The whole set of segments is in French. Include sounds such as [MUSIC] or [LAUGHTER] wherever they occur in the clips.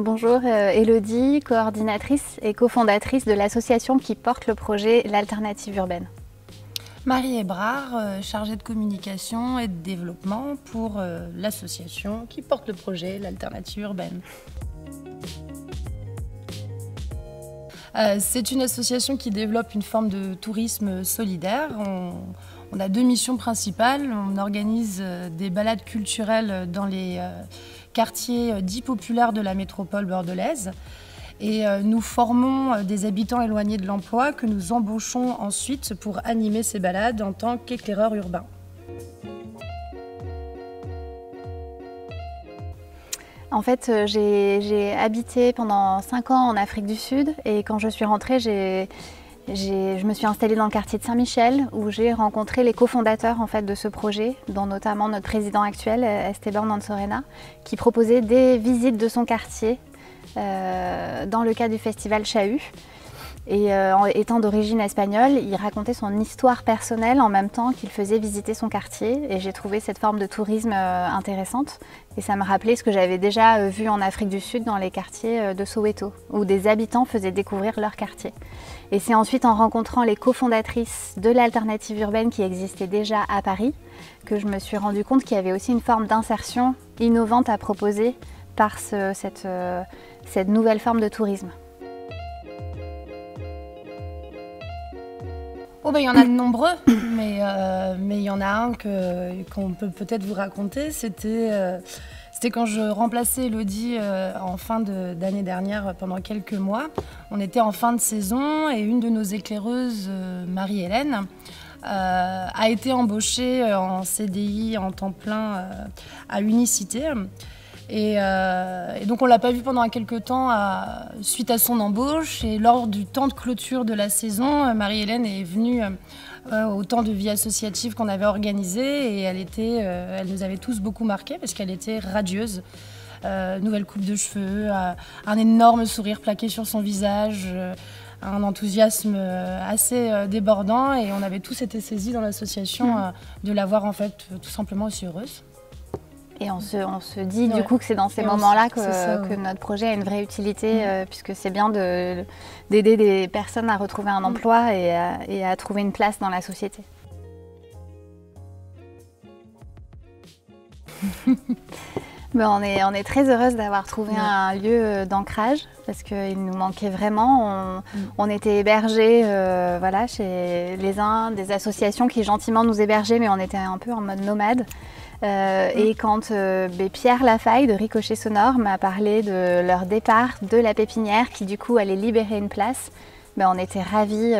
Bonjour, Elodie, coordinatrice et cofondatrice de l'association qui porte le projet L'Alternative Urbaine. Marie Ebrard, chargée de communication et de développement pour l'association qui porte le projet L'Alternative Urbaine. C'est une association qui développe une forme de tourisme solidaire. On, a deux missions principales. On organise des balades culturelles dans les quartier euh, dits populaire de la métropole bordelaise. Et euh, nous formons euh, des habitants éloignés de l'emploi que nous embauchons ensuite pour animer ces balades en tant qu'éclaireurs urbains. En fait, j'ai habité pendant 5 ans en Afrique du Sud et quand je suis rentrée, j'ai je me suis installée dans le quartier de Saint-Michel où j'ai rencontré les cofondateurs en fait, de ce projet, dont notamment notre président actuel, Esteban Mansorena, qui proposait des visites de son quartier euh, dans le cadre du festival Chahut. Et euh, étant d'origine espagnole, il racontait son histoire personnelle en même temps qu'il faisait visiter son quartier. Et j'ai trouvé cette forme de tourisme euh, intéressante. Et ça me rappelait ce que j'avais déjà euh, vu en Afrique du Sud dans les quartiers de Soweto, où des habitants faisaient découvrir leur quartier. Et c'est ensuite en rencontrant les cofondatrices de l'alternative urbaine qui existait déjà à Paris que je me suis rendu compte qu'il y avait aussi une forme d'insertion innovante à proposer par cette nouvelle forme de tourisme. Oh ben, il y en a de nombreux, mais euh, mais il y en a un qu'on peut peut-être vous raconter. C'était euh, c'était quand je remplaçais Elodie euh, en fin d'année dernière pendant quelques mois. On était en fin de saison et une de nos éclaireuses, Marie-Hélène, a été embauchée en CDI en temps plein à Unicité. Euh, et, donc on l'a pas vu pendant quelques temps suite à son embauche. Et lors du temps de clôture de la saison, euh, Marie-Hélène est venue euh, au temps de vie associative qu'on avait organisé et elle, était, elle nous avait tous beaucoup marqués parce qu'elle était radieuse. nouvelle coupe de cheveux, un énorme sourire plaqué sur son visage, un enthousiasme assez débordant et on avait tous été saisis dans l'association mmh. de la voir en fait tout simplement aussi heureuse. Et on se, dit du coup que c'est dans ces moments-là que, notre projet a une vraie utilité, euh, puisque c'est bien d'aider des personnes à retrouver un mm. emploi et, à, trouver une place dans la société. [LAUGHS] on, est, on est très heureuse d'avoir trouvé un lieu euh, d'ancrage parce qu'il nous manquait vraiment. On, mm. était hébergés euh, voilà, chez les uns des associations qui gentiment nous hébergeaient, mais on était un peu en mode nomade. Euh, et quand euh, ben, Pierre Lafaille de Ricochet Sonore m'a parlé de leur départ de la pépinière qui du coup allait libérer une place, ben, on était ravis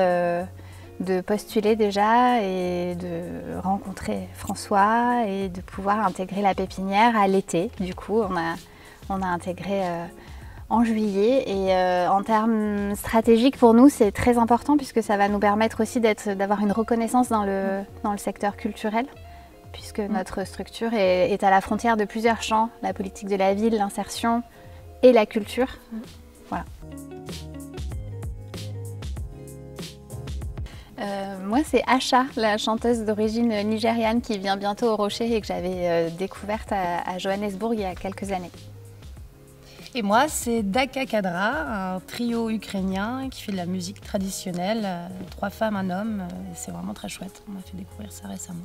de postuler déjà et de rencontrer François et de pouvoir intégrer la pépinière à l'été. Du coup, on a, on a intégré en juillet et en termes stratégiques pour nous c'est très important puisque ça va nous permettre aussi d'avoir une reconnaissance dans le, dans le secteur culturel puisque mm. notre structure est, à la frontière de plusieurs champs, la politique de la ville, l'insertion et la culture. Mm. Voilà. Euh, moi, c'est Asha, la chanteuse d'origine nigériane qui vient bientôt au Rocher et que j'avais euh, découverte à, Johannesburg il y a quelques années. Et moi, c'est Daka Kadra, un trio ukrainien qui fait de la musique traditionnelle, euh, trois femmes, un homme. C'est vraiment très chouette. On m'a fait découvrir ça récemment.